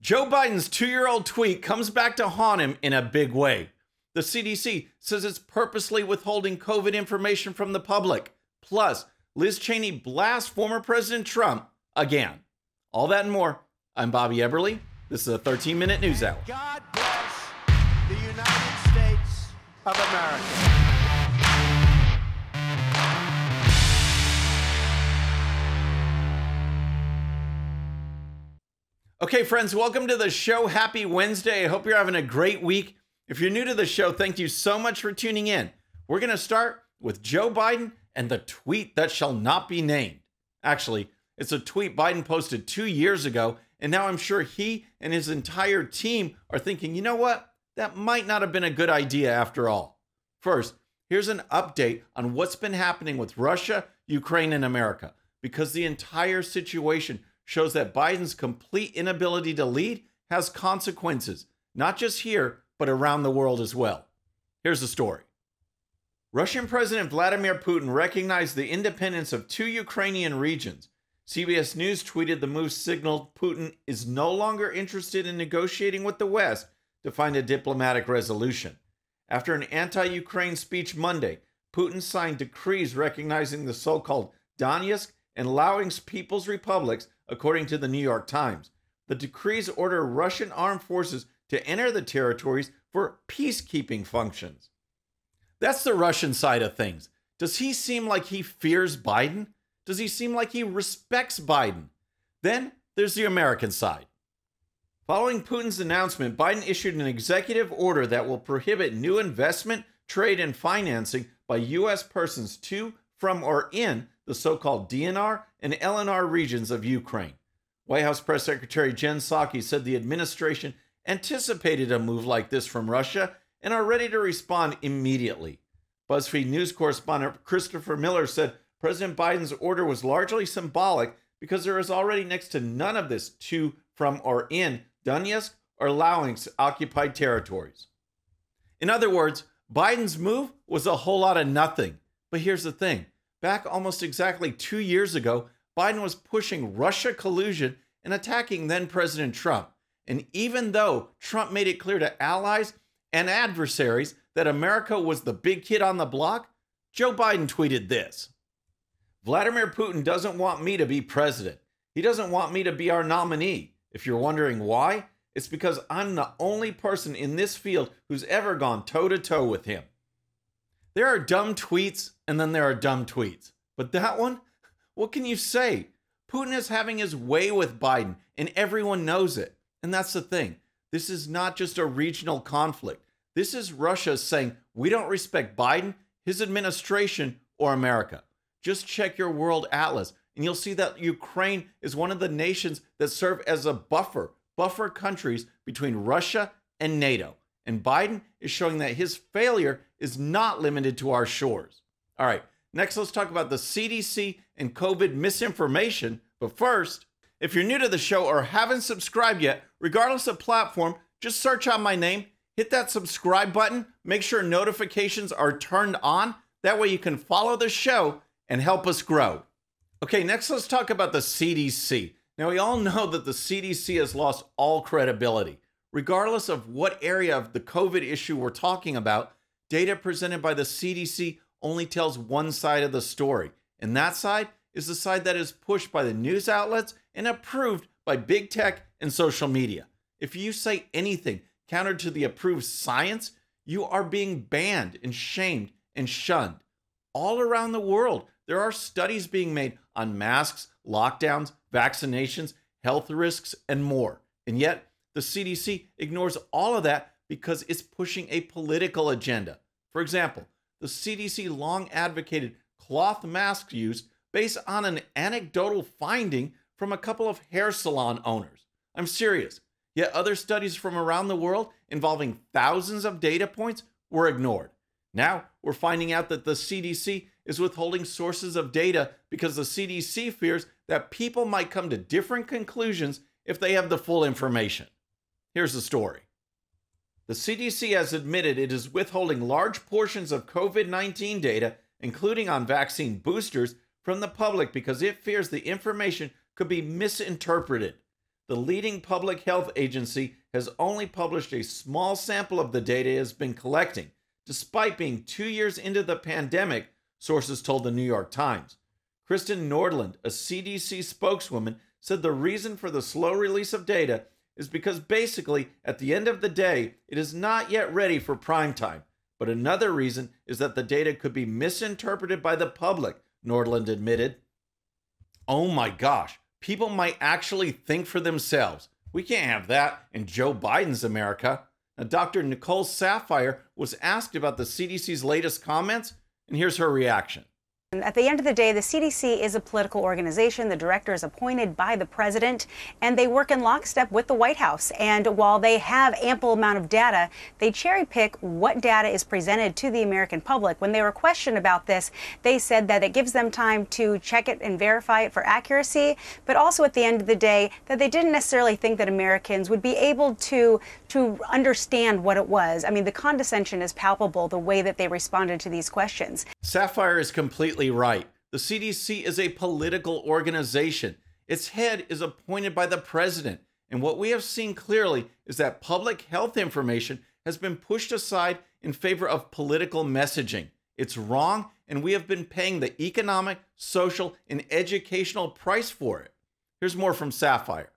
Joe Biden's two year old tweet comes back to haunt him in a big way. The CDC says it's purposely withholding COVID information from the public. Plus, Liz Cheney blasts former President Trump again. All that and more. I'm Bobby Eberle. This is a 13 minute news hour. God bless the United States of America. Okay, friends, welcome to the show. Happy Wednesday. I hope you're having a great week. If you're new to the show, thank you so much for tuning in. We're going to start with Joe Biden and the tweet that shall not be named. Actually, it's a tweet Biden posted two years ago, and now I'm sure he and his entire team are thinking, you know what? That might not have been a good idea after all. First, here's an update on what's been happening with Russia, Ukraine, and America, because the entire situation shows that Biden's complete inability to lead has consequences, not just here, but around the world as well. Here's the story Russian President Vladimir Putin recognized the independence of two Ukrainian regions. CBS News tweeted the move signaled Putin is no longer interested in negotiating with the West to find a diplomatic resolution. After an anti Ukraine speech Monday, Putin signed decrees recognizing the so called Donetsk and Luhansk People's Republics according to the New York Times. The decrees order Russian armed forces to enter the territories for peacekeeping functions. That's the Russian side of things. Does he seem like he fears Biden? Does he seem like he respects Biden? Then there's the American side. Following Putin's announcement, Biden issued an executive order that will prohibit new investment, trade, and financing by U.S. persons to, from, or in the so called DNR and LNR regions of Ukraine. White House Press Secretary Jen Psaki said the administration anticipated a move like this from Russia and are ready to respond immediately. BuzzFeed News correspondent Christopher Miller said President Biden's order was largely symbolic because there is already next to none of this to, from, or in Donetsk or Luhansk occupied territories. In other words, Biden's move was a whole lot of nothing. But here's the thing Back almost exactly two years ago, Biden was pushing Russia collusion and attacking then President Trump. And even though Trump made it clear to allies and adversaries that America was the big kid on the block, Joe Biden tweeted this Vladimir Putin doesn't want me to be president. He doesn't want me to be our nominee. If you're wondering why, it's because I'm the only person in this field who's ever gone toe to toe with him. There are dumb tweets and then there are dumb tweets. But that one, what can you say? Putin is having his way with Biden, and everyone knows it. And that's the thing. This is not just a regional conflict. This is Russia saying, we don't respect Biden, his administration, or America. Just check your world atlas, and you'll see that Ukraine is one of the nations that serve as a buffer, buffer countries between Russia and NATO. And Biden is showing that his failure is not limited to our shores. All right, next let's talk about the CDC and COVID misinformation. But first, if you're new to the show or haven't subscribed yet, regardless of platform, just search out my name, hit that subscribe button, make sure notifications are turned on. That way you can follow the show and help us grow. Okay, next let's talk about the CDC. Now, we all know that the CDC has lost all credibility. Regardless of what area of the COVID issue we're talking about, data presented by the CDC only tells one side of the story. And that side is the side that is pushed by the news outlets and approved by big tech and social media. If you say anything counter to the approved science, you are being banned and shamed and shunned. All around the world, there are studies being made on masks, lockdowns, vaccinations, health risks, and more. And yet, the CDC ignores all of that because it's pushing a political agenda. For example, the CDC long advocated cloth mask use based on an anecdotal finding from a couple of hair salon owners. I'm serious. Yet other studies from around the world involving thousands of data points were ignored. Now we're finding out that the CDC is withholding sources of data because the CDC fears that people might come to different conclusions if they have the full information. Here's the story the CDC has admitted it is withholding large portions of COVID 19 data, including on vaccine boosters, from the public because it fears the information could be misinterpreted. the leading public health agency has only published a small sample of the data it has been collecting, despite being two years into the pandemic, sources told the New York Times. Kristen Nordlund, a CDC spokeswoman, said the reason for the slow release of data is because basically, at the end of the day, it is not yet ready for prime time. But another reason is that the data could be misinterpreted by the public, Nordlund admitted. Oh my gosh, people might actually think for themselves. We can't have that in Joe Biden's America. Now, Dr. Nicole Saphier was asked about the CDC's latest comments, and here's her reaction. At the end of the day, the CDC is a political organization. The director is appointed by the president, and they work in lockstep with the White House. And while they have ample amount of data, they cherry pick what data is presented to the American public. When they were questioned about this, they said that it gives them time to check it and verify it for accuracy, but also at the end of the day, that they didn't necessarily think that Americans would be able to to understand what it was. I mean, the condescension is palpable the way that they responded to these questions. Saphier is completely right. The CDC is a political organization. Its head is appointed by the president. And what we have seen clearly is that public health information has been pushed aside in favor of political messaging. It's wrong, and we have been paying the economic, social, and educational price for it. Here's more from Saphier.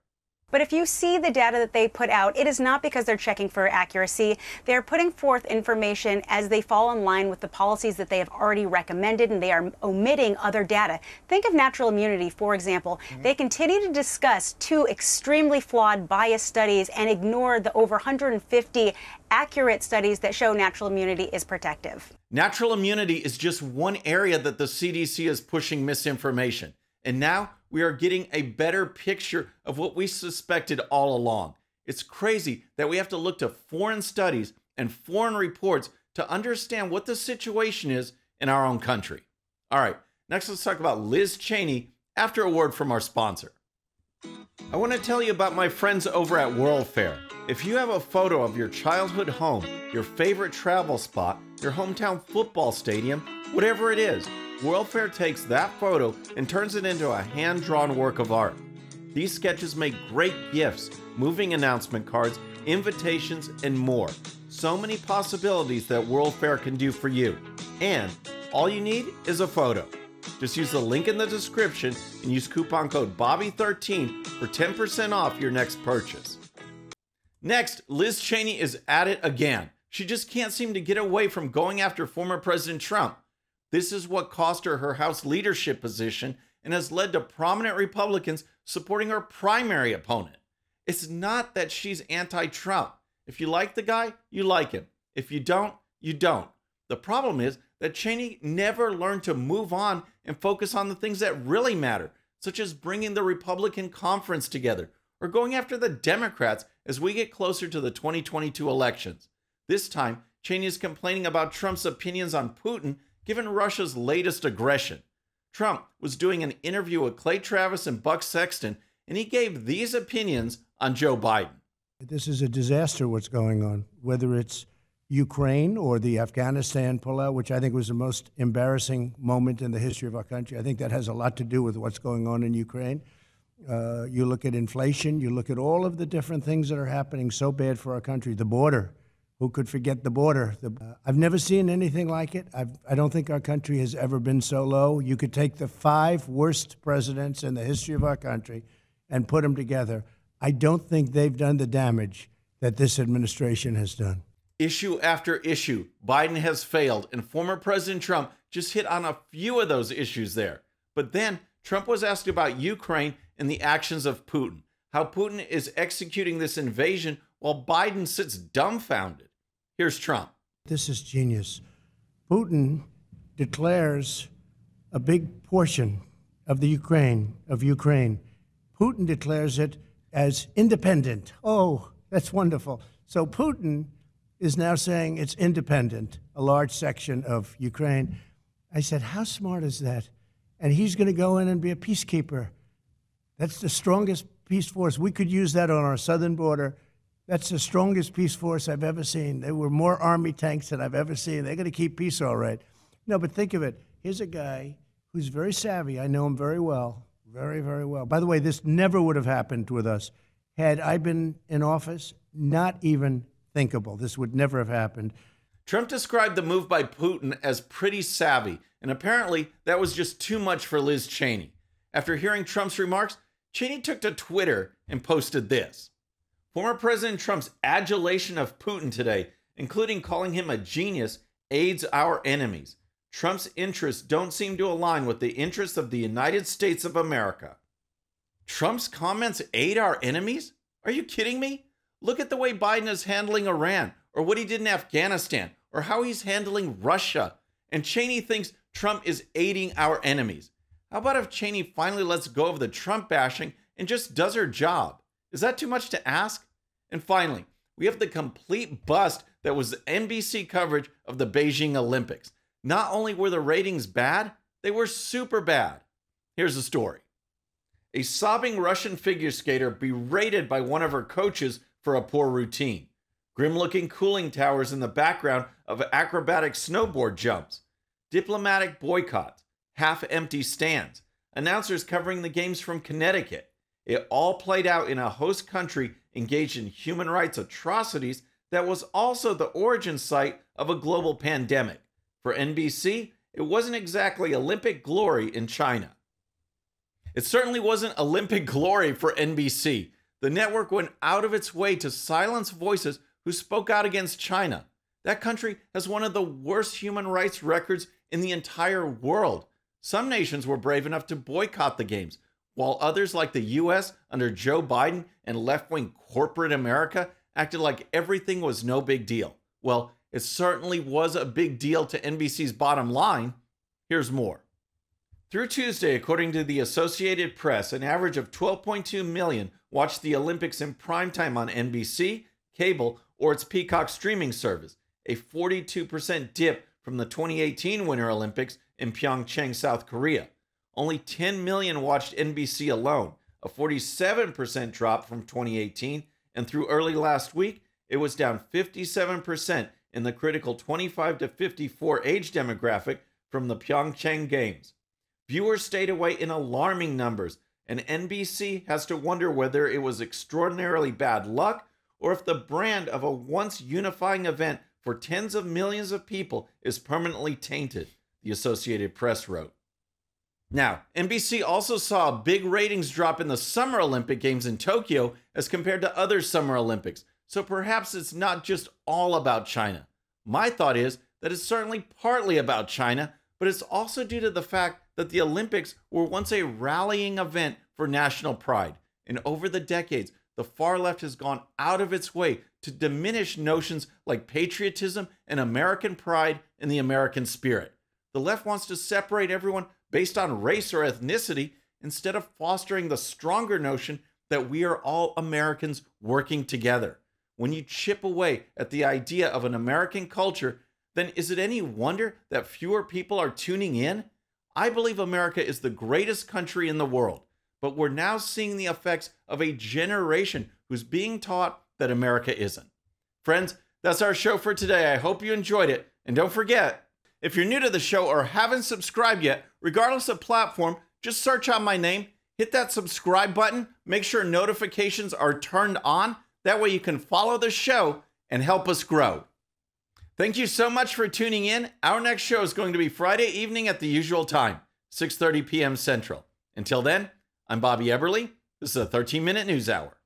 But if you see the data that they put out, it is not because they're checking for accuracy. They're putting forth information as they fall in line with the policies that they have already recommended, and they are omitting other data. Think of natural immunity, for example. Mm-hmm. They continue to discuss two extremely flawed bias studies and ignore the over 150 accurate studies that show natural immunity is protective. Natural immunity is just one area that the CDC is pushing misinformation. And now we are getting a better picture of what we suspected all along. It's crazy that we have to look to foreign studies and foreign reports to understand what the situation is in our own country. All right, next let's talk about Liz Cheney after a word from our sponsor. I want to tell you about my friends over at World Fair. If you have a photo of your childhood home, your favorite travel spot, your hometown football stadium, whatever it is, World Fair takes that photo and turns it into a hand drawn work of art. These sketches make great gifts, moving announcement cards, invitations, and more. So many possibilities that World Fair can do for you. And all you need is a photo. Just use the link in the description and use coupon code BOBBY13 for 10% off your next purchase. Next, Liz Cheney is at it again. She just can't seem to get away from going after former President Trump. This is what cost her her House leadership position and has led to prominent Republicans supporting her primary opponent. It's not that she's anti Trump. If you like the guy, you like him. If you don't, you don't. The problem is that Cheney never learned to move on and focus on the things that really matter, such as bringing the Republican conference together or going after the Democrats as we get closer to the 2022 elections. This time, Cheney is complaining about Trump's opinions on Putin given Russia's latest aggression. Trump was doing an interview with Clay Travis and Buck Sexton, and he gave these opinions on Joe Biden. This is a disaster, what's going on, whether it's Ukraine or the Afghanistan pullout, which I think was the most embarrassing moment in the history of our country. I think that has a lot to do with what's going on in Ukraine. Uh, you look at inflation, you look at all of the different things that are happening so bad for our country, the border who could forget the border? The, uh, I've never seen anything like it. I've, I do not think our country has ever been so low. You could take the five worst presidents in the history of our country and put them together. I don't think they've done the damage that this administration has done. Issue after issue, Biden has failed, and former President Trump just hit on a few of those issues there. But then Trump was asked about Ukraine and the actions of Putin, how Putin is executing this invasion while Biden sits dumbfounded. Here's Trump. This is genius. Putin declares a big portion of the Ukraine of Ukraine. Putin declares it as independent. Oh, that's wonderful. So Putin is now saying it's independent, a large section of Ukraine. I said, How smart is that? And he's going to go in and be a peacekeeper. That's the strongest peace force. We could use that on our southern border that's the strongest peace force I've ever seen. There were more army tanks than I've ever seen. They're going to keep peace all right. No, but think of it. Here's a guy who's very savvy. I know him very well, very, very well. By the way, this never would have happened with us had I been in office, not even thinkable. This would never have happened. Trump described the move by Putin as pretty savvy, and apparently that was just too much for Liz Cheney. After hearing Trump's remarks, Cheney took to Twitter and posted this. Former President Trump's adulation of Putin today, including calling him a genius, aids our enemies. Trump's interests don't seem to align with the interests of the United States of America. Trump's comments aid our enemies? Are you kidding me? Look at the way Biden is handling Iran, or what he did in Afghanistan, or how he's handling Russia. And Cheney thinks Trump is aiding our enemies. How about if Cheney finally lets go of the Trump bashing and just does her job? Is that too much to ask? And finally, we have the complete bust that was NBC coverage of the Beijing Olympics. Not only were the ratings bad, they were super bad. Here's the story a sobbing Russian figure skater berated by one of her coaches for a poor routine. Grim looking cooling towers in the background of acrobatic snowboard jumps. Diplomatic boycotts. Half empty stands. Announcers covering the games from Connecticut. It all played out in a host country engaged in human rights atrocities that was also the origin site of a global pandemic. For NBC, it wasn't exactly Olympic glory in China. It certainly wasn't Olympic glory for NBC. The network went out of its way to silence voices who spoke out against China. That country has one of the worst human rights records in the entire world. Some nations were brave enough to boycott the games, while others, like the US under Joe Biden and left wing corporate America, acted like everything was no big deal. Well, it certainly was a big deal to NBC's bottom line. Here's more. Through Tuesday, according to the Associated Press, an average of 12.2 million watched the Olympics in primetime on NBC, cable, or its Peacock streaming service, a 42% dip from the 2018 Winter Olympics in Pyeongchang, South Korea. Only 10 million watched NBC alone, a 47% drop from 2018, and through early last week, it was down 57% in the critical 25 to 54 age demographic from the Pyeongchang Games. Viewers stayed away in alarming numbers, and NBC has to wonder whether it was extraordinarily bad luck or if the brand of a once unifying event for tens of millions of people is permanently tainted, the Associated Press wrote. Now, NBC also saw a big ratings drop in the Summer Olympic Games in Tokyo as compared to other Summer Olympics, so perhaps it's not just all about China. My thought is that it's certainly partly about China, but it's also due to the fact that the Olympics were once a rallying event for national pride. And over the decades, the far left has gone out of its way to diminish notions like patriotism and American pride and the American spirit. The left wants to separate everyone based on race or ethnicity instead of fostering the stronger notion that we are all Americans working together. When you chip away at the idea of an American culture, then is it any wonder that fewer people are tuning in? I believe America is the greatest country in the world, but we're now seeing the effects of a generation who's being taught that America isn't. Friends, that's our show for today. I hope you enjoyed it. And don't forget, if you're new to the show or haven't subscribed yet, regardless of platform, just search out my name, hit that subscribe button, make sure notifications are turned on. That way you can follow the show and help us grow. Thank you so much for tuning in. Our next show is going to be Friday evening at the usual time, 6:30 p.m. Central. Until then, I'm Bobby Eberle. This is a 13-minute news hour.